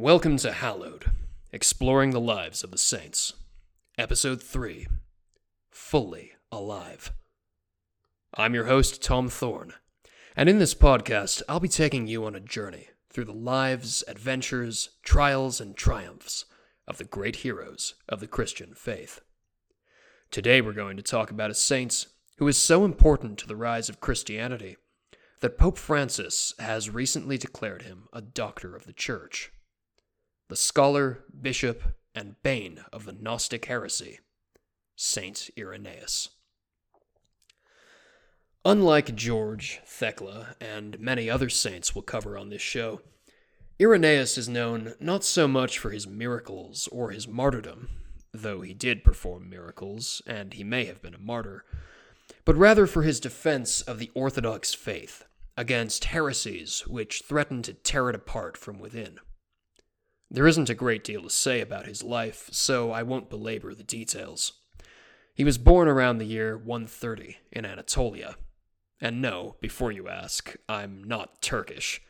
Welcome to Hallowed, exploring the lives of the saints. Episode 3 Fully Alive. I'm your host, Tom Thorne, and in this podcast, I'll be taking you on a journey through the lives, adventures, trials, and triumphs of the great heroes of the Christian faith. Today, we're going to talk about a saint who is so important to the rise of Christianity that Pope Francis has recently declared him a doctor of the Church the scholar, bishop, and bane of the Gnostic heresy, Saint Irenaeus. Unlike George, Thecla, and many other saints we'll cover on this show, Irenaeus is known not so much for his miracles or his martyrdom, though he did perform miracles, and he may have been a martyr, but rather for his defense of the Orthodox faith against heresies which threatened to tear it apart from within. There isn't a great deal to say about his life, so I won't belabor the details. He was born around the year 130 in Anatolia. And no, before you ask, I'm not Turkish.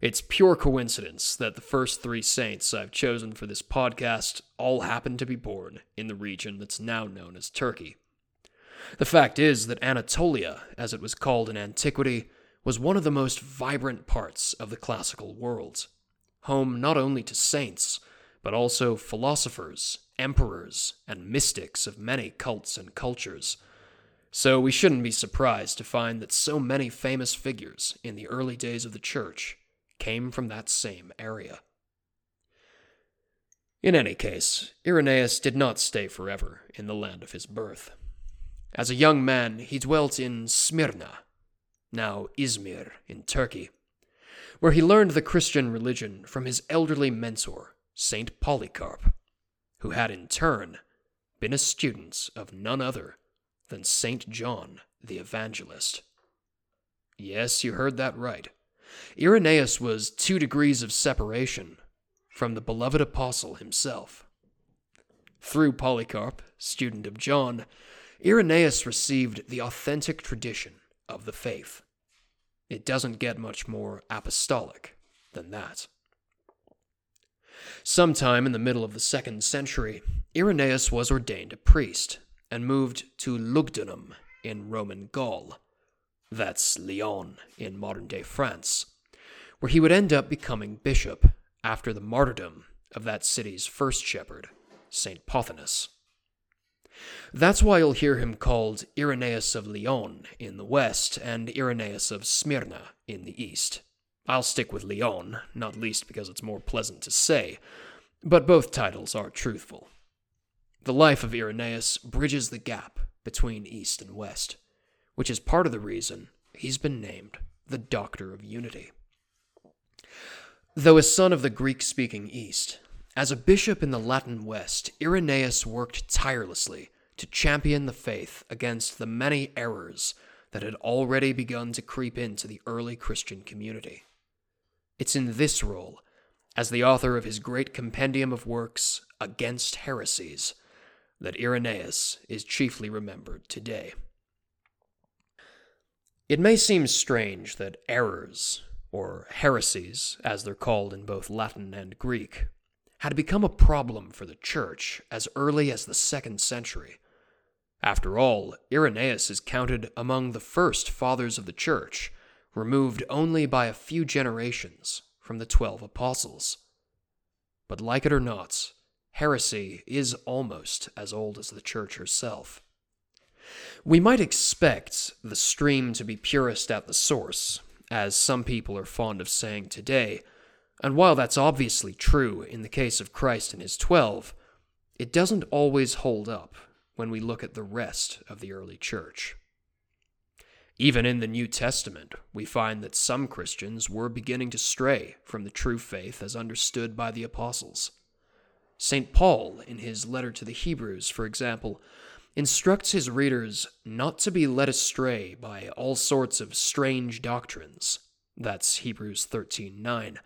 It's pure coincidence that the first three saints I've chosen for this podcast all happen to be born in the region that's now known as Turkey. The fact is that Anatolia, as it was called in antiquity, was one of the most vibrant parts of the classical world home not only to saints, but also philosophers, emperors, and mystics of many cults and cultures. So we shouldn't be surprised to find that so many famous figures in the early days of the church came from that same area. In any case, Irenaeus did not stay forever in the land of his birth. As a young man, he dwelt in Smyrna, now Izmir in Turkey, where he learned the Christian religion from his elderly mentor, St. Polycarp, who had in turn been a student of none other than St. John the Evangelist. Yes, you heard that right. Irenaeus was two degrees of separation from the beloved apostle himself. Through Polycarp, student of John, Irenaeus received the authentic tradition of the faith. It doesn't get much more apostolic than that. Sometime in the middle of the second century, Irenaeus was ordained a priest and moved to Lugdunum in Roman Gaul. That's Lyon in modern day France, where he would end up becoming bishop after the martyrdom of that city's first shepherd, St. Pothinus. That's why you'll hear him called Irenaeus of Lyon in the west and Irenaeus of Smyrna in the east. I'll stick with Lyon, not least because it's more pleasant to say, but both titles are truthful. The life of Irenaeus bridges the gap between east and west, which is part of the reason he's been named the Doctor of Unity. Though a son of the Greek speaking East, as a bishop in the Latin West, Irenaeus worked tirelessly to champion the faith against the many errors that had already begun to creep into the early Christian community. It's in this role, as the author of his great compendium of works against heresies, that Irenaeus is chiefly remembered today. It may seem strange that errors, or heresies, as they're called in both Latin and Greek, had become a problem for the church as early as the second century. After all, Irenaeus is counted among the first fathers of the church, removed only by a few generations from the twelve apostles. But like it or not, heresy is almost as old as the church herself. We might expect the stream to be purest at the source, as some people are fond of saying today, and while that's obviously true in the case of Christ and his twelve, it doesn't always hold up when we look at the rest of the early church. Even in the New Testament, we find that some Christians were beginning to stray from the true faith as understood by the apostles. St. Paul, in his letter to the Hebrews, for example, instructs his readers not to be led astray by all sorts of strange doctrines That's Hebrews 13:9.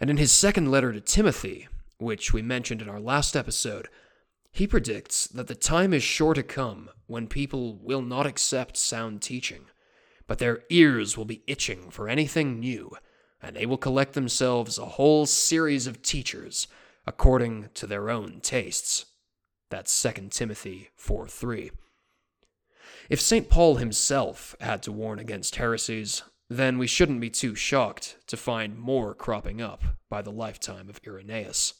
And in his second letter to Timothy, which we mentioned in our last episode, he predicts that the time is sure to come when people will not accept sound teaching, but their ears will be itching for anything new, and they will collect themselves a whole series of teachers according to their own tastes. That's 2 Timothy 4 3. If St. Paul himself had to warn against heresies, then we shouldn't be too shocked to find more cropping up by the lifetime of Irenaeus.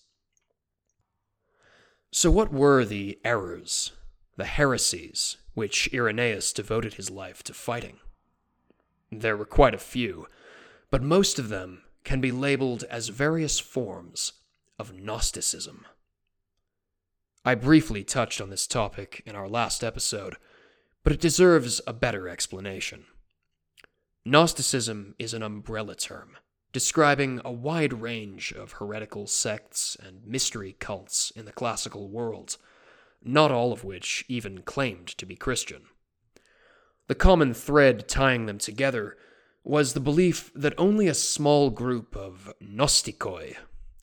So, what were the errors, the heresies, which Irenaeus devoted his life to fighting? There were quite a few, but most of them can be labeled as various forms of Gnosticism. I briefly touched on this topic in our last episode, but it deserves a better explanation. Gnosticism is an umbrella term describing a wide range of heretical sects and mystery cults in the classical world, not all of which even claimed to be Christian. The common thread tying them together was the belief that only a small group of gnostikoi,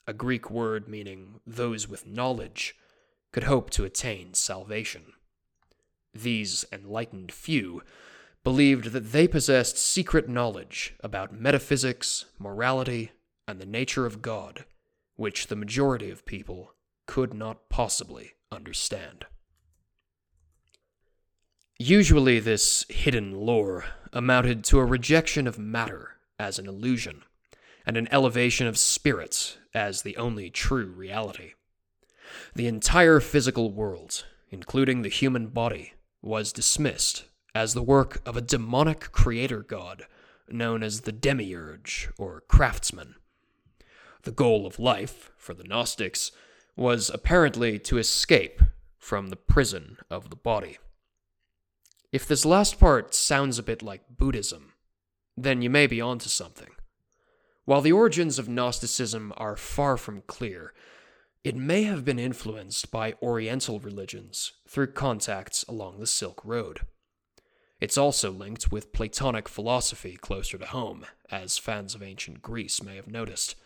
a Greek word meaning those with knowledge, could hope to attain salvation. These enlightened few believed that they possessed secret knowledge about metaphysics, morality, and the nature of God, which the majority of people could not possibly understand. Usually, this hidden lore amounted to a rejection of matter as an illusion, and an elevation of spirits as the only true reality. The entire physical world, including the human body, was dismissed as the work of a demonic creator god known as the Demiurge or Craftsman. The goal of life, for the Gnostics, was apparently to escape from the prison of the body. If this last part sounds a bit like Buddhism, then you may be onto something. While the origins of Gnosticism are far from clear, it may have been influenced by Oriental religions through contacts along the Silk Road. It's also linked with Platonic philosophy closer to home, as fans of ancient Greece may have noticed.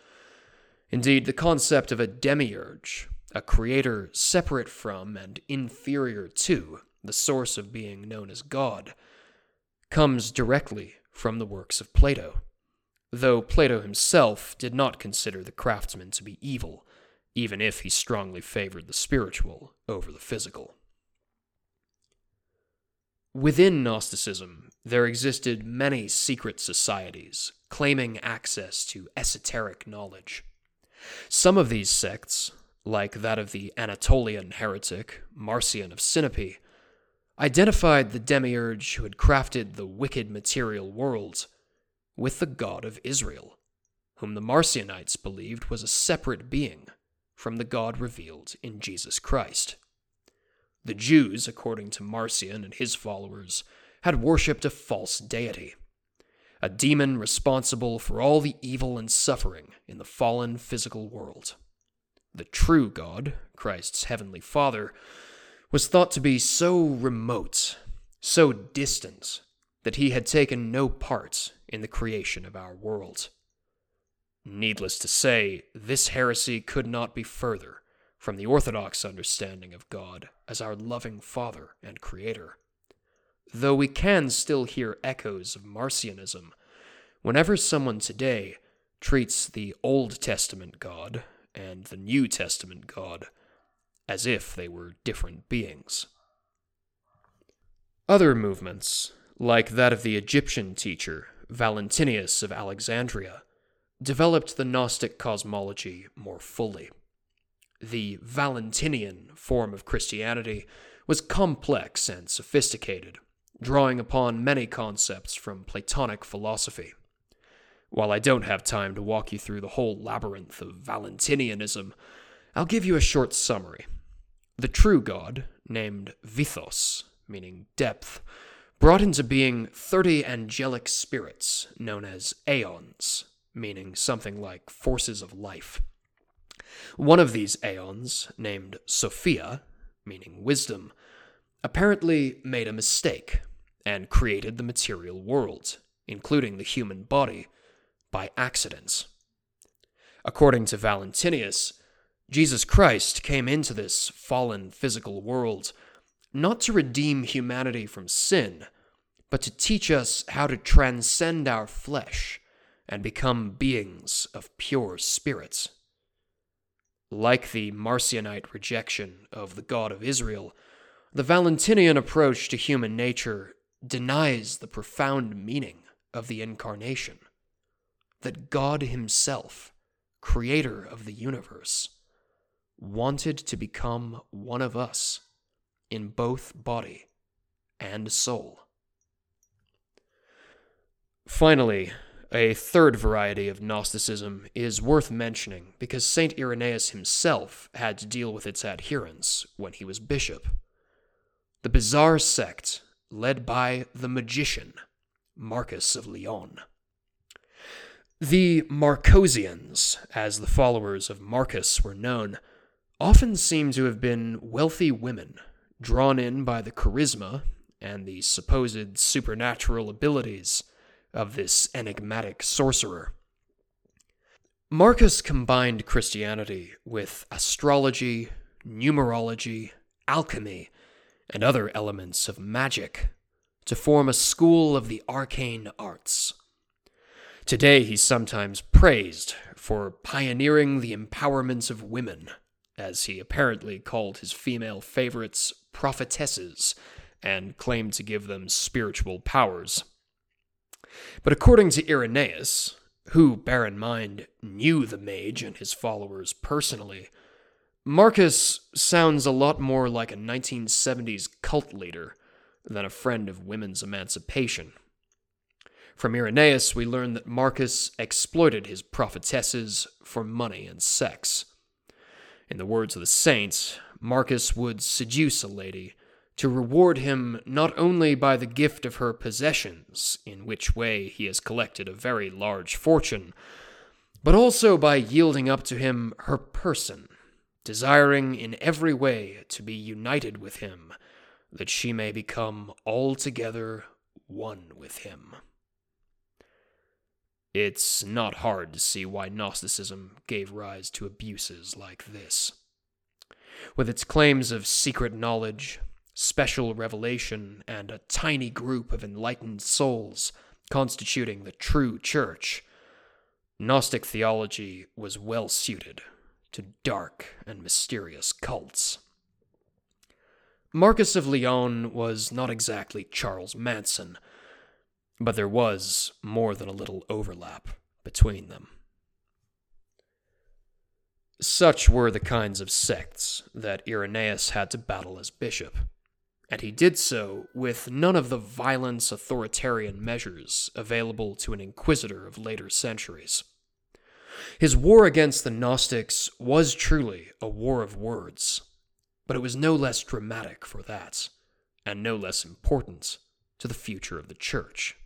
Indeed, the concept of a demiurge, a creator separate from and inferior to the source of being known as God, comes directly from the works of Plato, though Plato himself did not consider the craftsman to be evil even if he strongly favored the spiritual over the physical. Within Gnosticism, there existed many secret societies claiming access to esoteric knowledge. Some of these sects, like that of the Anatolian heretic Marcion of Sinope, identified the demiurge who had crafted the wicked material world with the God of Israel, whom the Marcionites believed was a separate being from the God revealed in Jesus Christ. The Jews, according to Marcion and his followers, had worshipped a false deity, a demon responsible for all the evil and suffering in the fallen physical world. The true God, Christ's heavenly Father, was thought to be so remote, so distant, that he had taken no part in the creation of our world. Needless to say, this heresy could not be further from the orthodox understanding of God as our loving Father and Creator. Though we can still hear echoes of Marcionism whenever someone today treats the Old Testament God and the New Testament God as if they were different beings. Other movements, like that of the Egyptian teacher Valentinus of Alexandria, developed the Gnostic cosmology more fully. The Valentinian form of Christianity was complex and sophisticated, drawing upon many concepts from Platonic philosophy. While I don't have time to walk you through the whole labyrinth of Valentinianism, I'll give you a short summary. The true god, named Vithos, meaning depth, brought into being 30 angelic spirits known as aeons, meaning something like forces of life. One of these aeons, named Sophia, meaning wisdom, apparently made a mistake and created the material world, including the human body, by accident. According to Valentinus, Jesus Christ came into this fallen physical world not to redeem humanity from sin, but to teach us how to transcend our flesh and become beings of pure spirits. Like the Marcionite rejection of the God of Israel, the Valentinian approach to human nature denies the profound meaning of the Incarnation that God Himself, creator of the universe, wanted to become one of us in both body and soul. Finally, a third variety of Gnosticism is worth mentioning because St. Irenaeus himself had to deal with its adherents when he was bishop. The bizarre sect led by the magician, Marcus of Lyon. The Marcosians, as the followers of Marcus were known, often seem to have been wealthy women drawn in by the charisma and the supposed supernatural abilities of this enigmatic sorcerer. Marcus combined Christianity with astrology, numerology, alchemy, and other elements of magic to form a school of the arcane arts. Today, he's sometimes praised for pioneering the empowerment of women, as he apparently called his female favorites prophetesses and claimed to give them spiritual powers. But according to Irenaeus, who, bear in mind, knew the mage and his followers personally, Marcus sounds a lot more like a 1970s cult leader than a friend of women's emancipation. From Irenaeus, we learn that Marcus exploited his prophetesses for money and sex. In the words of the saints, Marcus would seduce a lady to reward him not only by the gift of her possessions, in which way he has collected a very large fortune, but also by yielding up to him her person, desiring in every way to be united with him, that she may become altogether one with him. It's not hard to see why Gnosticism gave rise to abuses like this. With its claims of secret knowledge, special revelation, and a tiny group of enlightened souls constituting the true church, Gnostic theology was well suited to dark and mysterious cults. Marcus of Lyon was not exactly Charles Manson, but there was more than a little overlap between them. Such were the kinds of sects that Irenaeus had to battle as bishop and he did so with none of the violence authoritarian measures available to an inquisitor of later centuries. His war against the Gnostics was truly a war of words, but it was no less dramatic for that, and no less important to the future of the Church.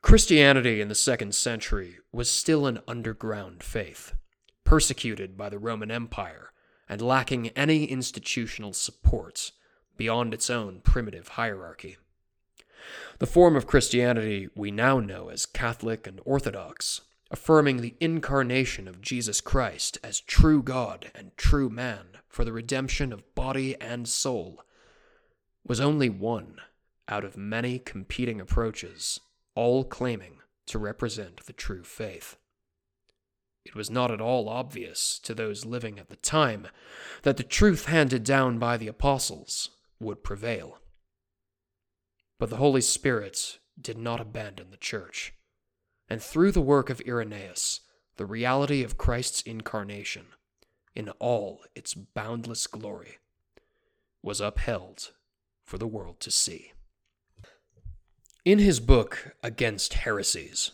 Christianity in the second century was still an underground faith, persecuted by the Roman Empire and lacking any institutional support beyond its own primitive hierarchy. The form of Christianity we now know as Catholic and Orthodox, affirming the incarnation of Jesus Christ as true God and true man for the redemption of body and soul, was only one out of many competing approaches, all claiming to represent the true faith. It was not at all obvious to those living at the time that the truth handed down by the apostles would prevail. But the Holy Spirit did not abandon the church, and through the work of Irenaeus, the reality of Christ's incarnation, in all its boundless glory, was upheld for the world to see. In his book Against Heresies,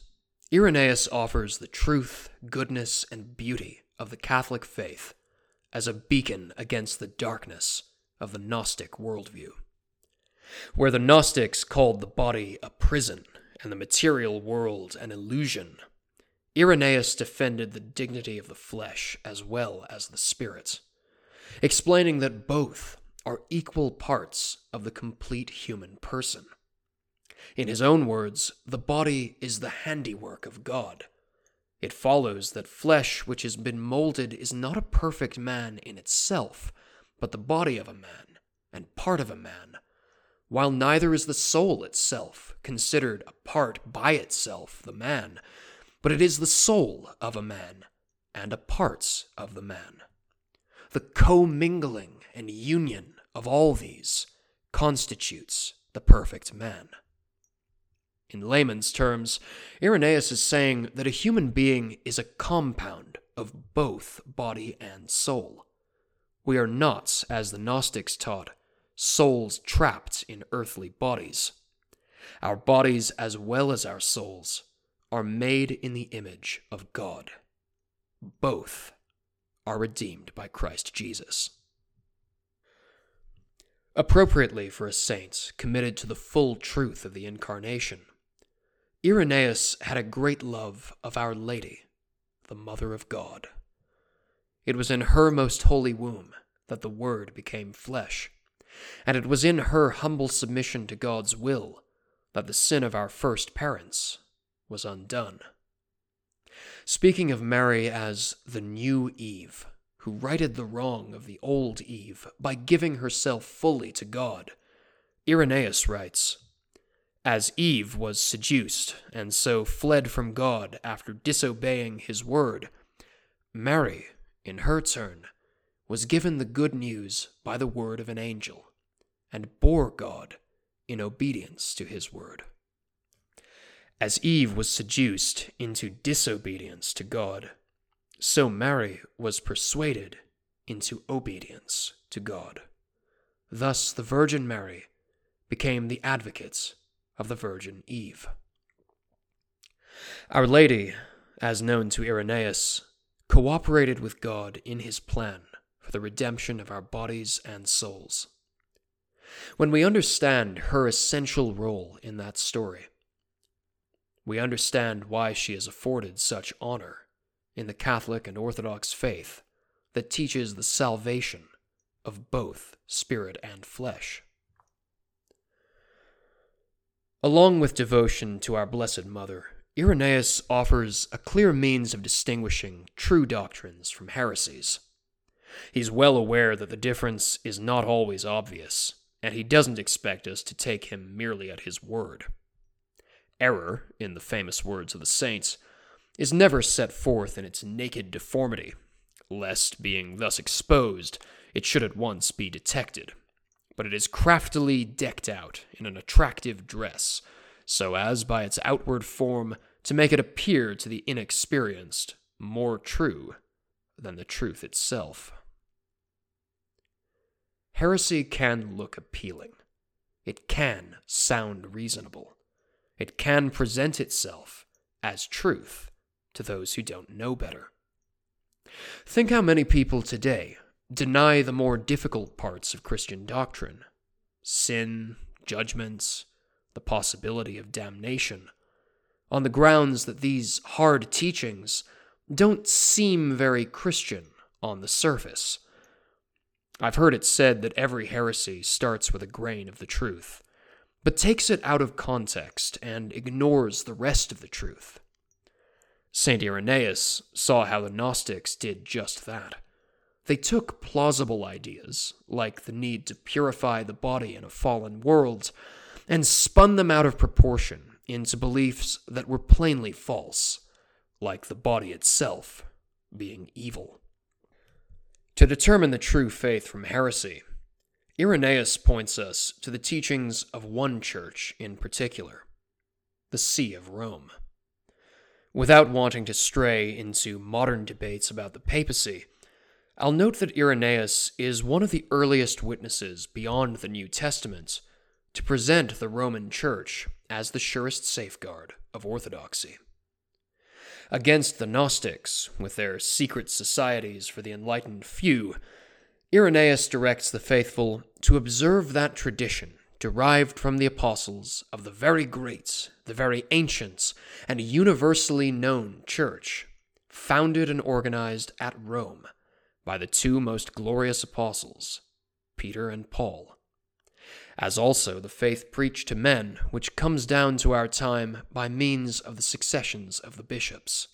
Irenaeus offers the truth, goodness, and beauty of the Catholic faith as a beacon against the darkness of the Gnostic worldview. Where the Gnostics called the body a prison and the material world an illusion, Irenaeus defended the dignity of the flesh as well as the spirit, explaining that both are equal parts of the complete human person. In his own words, the body is the handiwork of God. It follows that flesh which has been molded is not a perfect man in itself, but the body of a man, and part of a man, while neither is the soul itself considered a part by itself, the man, but it is the soul of a man, and a parts of the man. The commingling and union of all these constitutes the perfect man. In layman's terms, Irenaeus is saying that a human being is a compound of both body and soul. We are not, as the Gnostics taught, souls trapped in earthly bodies. Our bodies, as well as our souls, are made in the image of God. Both are redeemed by Christ Jesus. Appropriately for a saint committed to the full truth of the Incarnation, Irenaeus had a great love of Our Lady, the Mother of God. It was in her most holy womb that the Word became flesh, and it was in her humble submission to God's will that the sin of our first parents was undone. Speaking of Mary as the new Eve, who righted the wrong of the old Eve by giving herself fully to God, Irenaeus writes, as Eve was seduced, and so fled from God after disobeying his word, Mary, in her turn, was given the good news by the word of an angel, and bore God in obedience to his word. As Eve was seduced into disobedience to God, so Mary was persuaded into obedience to God. Thus the Virgin Mary became the advocate of the Virgin Eve. Our Lady, as known to Irenaeus, cooperated with God in his plan for the redemption of our bodies and souls. When we understand her essential role in that story, we understand why she is afforded such honor in the Catholic and Orthodox faith that teaches the salvation of both spirit and flesh. Along with devotion to our Blessed Mother, Irenaeus offers a clear means of distinguishing true doctrines from heresies. He's well aware that the difference is not always obvious, and he doesn't expect us to take him merely at his word. Error, in the famous words of the saints, is never set forth in its naked deformity, lest, being thus exposed, it should at once be detected but it is craftily decked out in an attractive dress, so as by its outward form to make it appear to the inexperienced more true than the truth itself. Heresy can look appealing. It can sound reasonable. It can present itself as truth to those who don't know better. Think how many people today deny the more difficult parts of Christian doctrine sin, judgments, the possibility of damnation on the grounds that these hard teachings don't seem very Christian on the surface. I've heard it said that every heresy starts with a grain of the truth, but takes it out of context and ignores the rest of the truth. St. Irenaeus saw how the Gnostics did just that. They took plausible ideas, like the need to purify the body in a fallen world, and spun them out of proportion into beliefs that were plainly false, like the body itself being evil. To determine the true faith from heresy, Irenaeus points us to the teachings of one church in particular, the See of Rome. Without wanting to stray into modern debates about the papacy, I'll note that Irenaeus is one of the earliest witnesses beyond the New Testament to present the Roman Church as the surest safeguard of orthodoxy. Against the Gnostics, with their secret societies for the enlightened few, Irenaeus directs the faithful to observe that tradition derived from the apostles of the very great, the very ancient, and universally known church, founded and organized at Rome by the two most glorious apostles, Peter and Paul. as also the faith preached to men which comes down to our time by means of the successions of the bishops.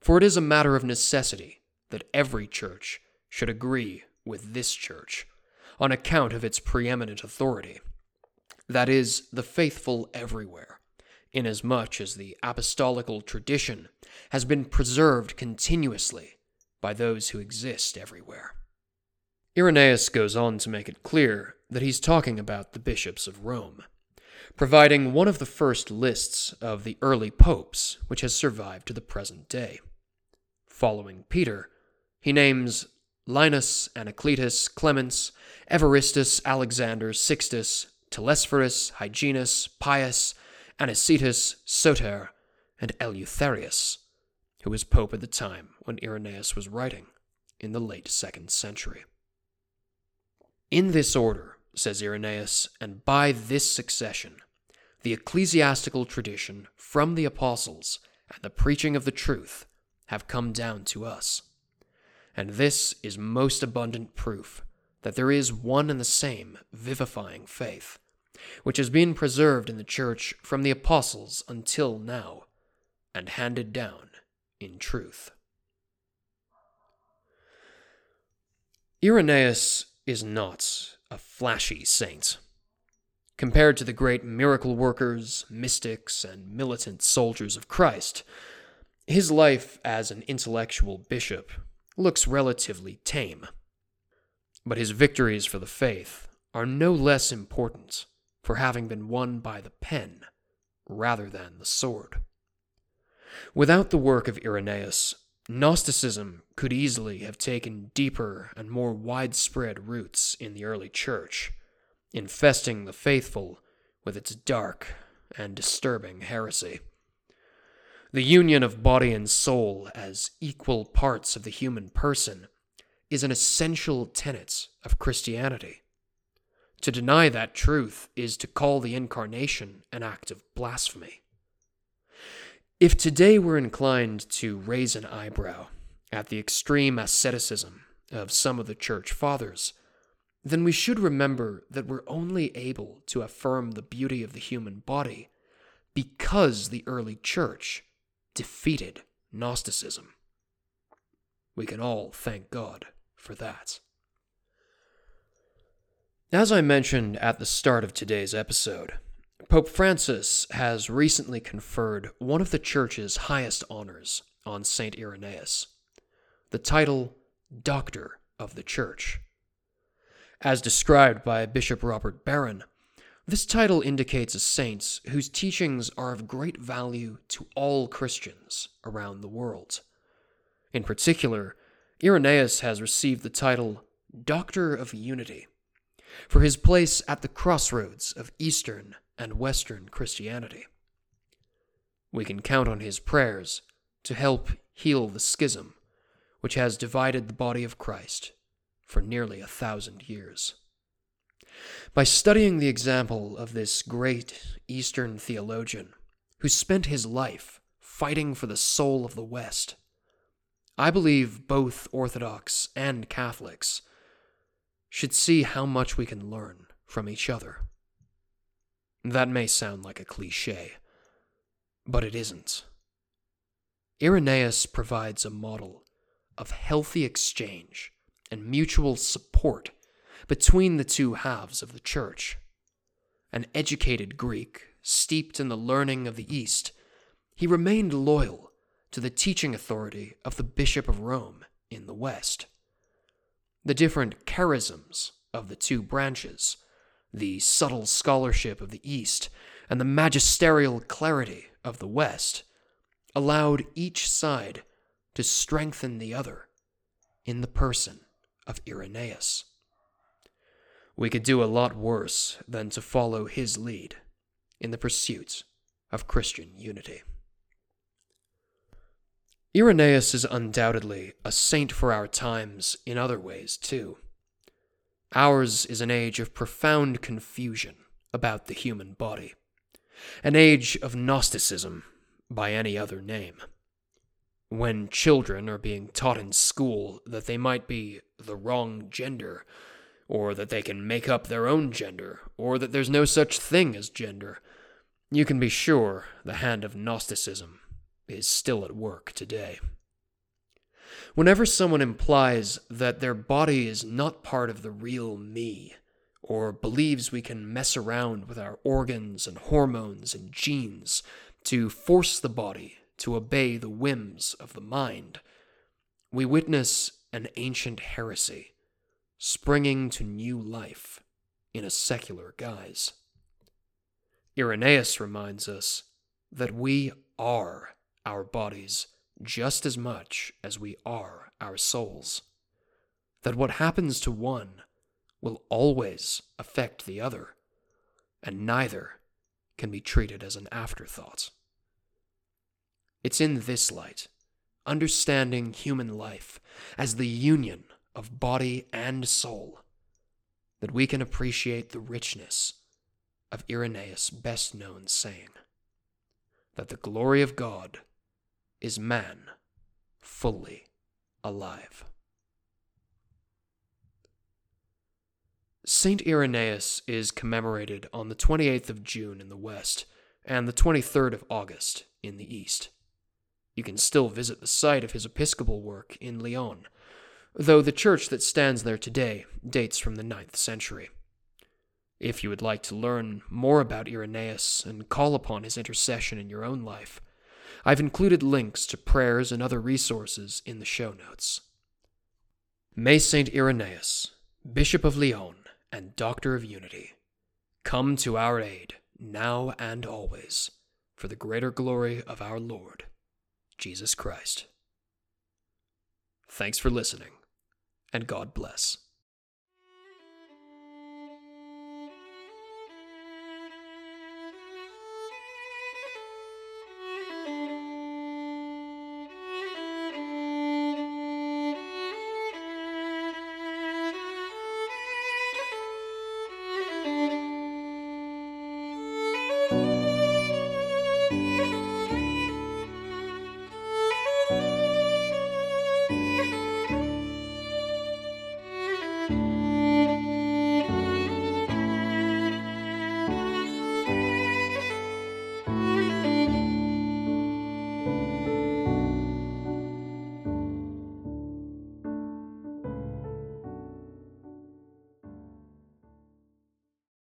For it is a matter of necessity that every church should agree with this church, on account of its preeminent authority, that is, the faithful everywhere, inasmuch as the apostolical tradition has been preserved continuously by those who exist everywhere. Irenaeus goes on to make it clear that he's talking about the bishops of Rome, providing one of the first lists of the early popes which has survived to the present day. Following Peter, he names Linus, Anacletus, Clemens, Evaristus, Alexander, Sixtus, Telesphorus, Hyginus, Pius, Anicetus, Soter, and Eleutherius, who was pope at the time when Irenaeus was writing, in the late second century. In this order, says Irenaeus, and by this succession, the ecclesiastical tradition from the apostles and the preaching of the truth have come down to us. And this is most abundant proof that there is one and the same vivifying faith, which has been preserved in the church from the apostles until now, and handed down in truth. Irenaeus is not a flashy saint. Compared to the great miracle workers, mystics, and militant soldiers of Christ, his life as an intellectual bishop looks relatively tame. But his victories for the faith are no less important for having been won by the pen rather than the sword. Without the work of Irenaeus, Gnosticism could easily have taken deeper and more widespread roots in the early church, infesting the faithful with its dark and disturbing heresy. The union of body and soul as equal parts of the human person is an essential tenet of Christianity. To deny that truth is to call the incarnation an act of blasphemy. If today we're inclined to raise an eyebrow at the extreme asceticism of some of the church fathers, then we should remember that we're only able to affirm the beauty of the human body because the early church defeated Gnosticism. We can all thank God for that. As I mentioned at the start of today's episode, Pope Francis has recently conferred one of the Church's highest honors on St. Irenaeus the title Doctor of the Church. As described by Bishop Robert Barron, this title indicates a saint whose teachings are of great value to all Christians around the world. In particular, Irenaeus has received the title Doctor of Unity for his place at the crossroads of Eastern and Western Christianity. We can count on his prayers to help heal the schism which has divided the body of Christ for nearly a thousand years. By studying the example of this great Eastern theologian who spent his life fighting for the soul of the West, I believe both Orthodox and Catholics should see how much we can learn from each other. That may sound like a cliche, but it isn't. Irenaeus provides a model of healthy exchange and mutual support between the two halves of the church. An educated Greek, steeped in the learning of the East, he remained loyal to the teaching authority of the Bishop of Rome in the West. The different charisms of the two branches the subtle scholarship of the East and the magisterial clarity of the West allowed each side to strengthen the other in the person of Irenaeus. We could do a lot worse than to follow his lead in the pursuit of Christian unity. Irenaeus is undoubtedly a saint for our times in other ways, too. Ours is an age of profound confusion about the human body, an age of Gnosticism by any other name. When children are being taught in school that they might be the wrong gender, or that they can make up their own gender, or that there's no such thing as gender, you can be sure the hand of Gnosticism is still at work today. Whenever someone implies that their body is not part of the real me, or believes we can mess around with our organs and hormones and genes to force the body to obey the whims of the mind, we witness an ancient heresy springing to new life in a secular guise. Irenaeus reminds us that we are our bodies just as much as we are our souls. That what happens to one will always affect the other, and neither can be treated as an afterthought. It's in this light, understanding human life as the union of body and soul, that we can appreciate the richness of Irenaeus' best known saying that the glory of God is man fully alive. Saint Irenaeus is commemorated on the 28th of June in the West and the 23rd of August in the East. You can still visit the site of his episcopal work in Lyon, though the church that stands there today dates from the ninth century. If you would like to learn more about Irenaeus and call upon his intercession in your own life, I've included links to prayers and other resources in the show notes. May St. Irenaeus, Bishop of Lyon and Doctor of Unity, come to our aid now and always for the greater glory of our Lord, Jesus Christ. Thanks for listening, and God bless.